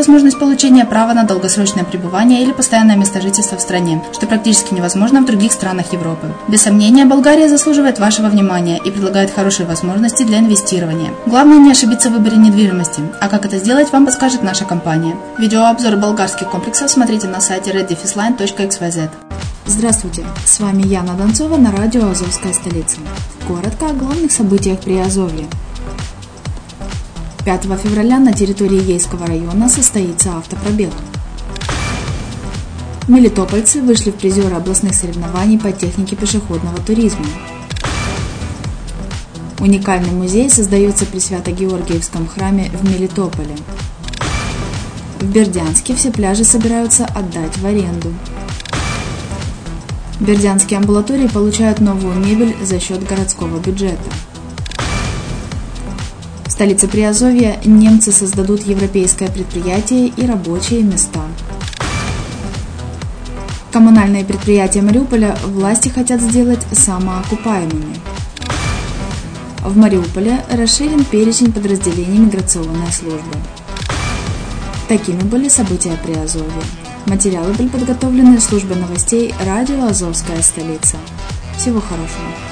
возможность получения права на долгосрочное пребывание или постоянное место жительства в стране, что практически невозможно в других странах Европы. Без сомнения, Болгария заслуживает вашего внимания и предлагает хорошие возможности для инвестирования. Главное не ошибиться в выборе недвижимости, а как это сделать, вам подскажет наша компания. Видеообзор болгарских комплексов смотрите на сайте reddefisline.xyz. Здравствуйте, с вами Яна Донцова на радио «Азовская столица». Коротко о главных событиях при Азове. 5 февраля на территории Ейского района состоится автопробег. Мелитопольцы вышли в призеры областных соревнований по технике пешеходного туризма. Уникальный музей создается при Свято-Георгиевском храме в Мелитополе. В Бердянске все пляжи собираются отдать в аренду. Бердянские амбулатории получают новую мебель за счет городского бюджета. Столице Приазовья немцы создадут европейское предприятие и рабочие места. Коммунальные предприятия Мариуполя власти хотят сделать самоокупаемыми. В Мариуполе расширен перечень подразделений миграционной службы. Такими были события при Азове. Материалы были подготовлены службой новостей радио «Азовская столица». Всего хорошего.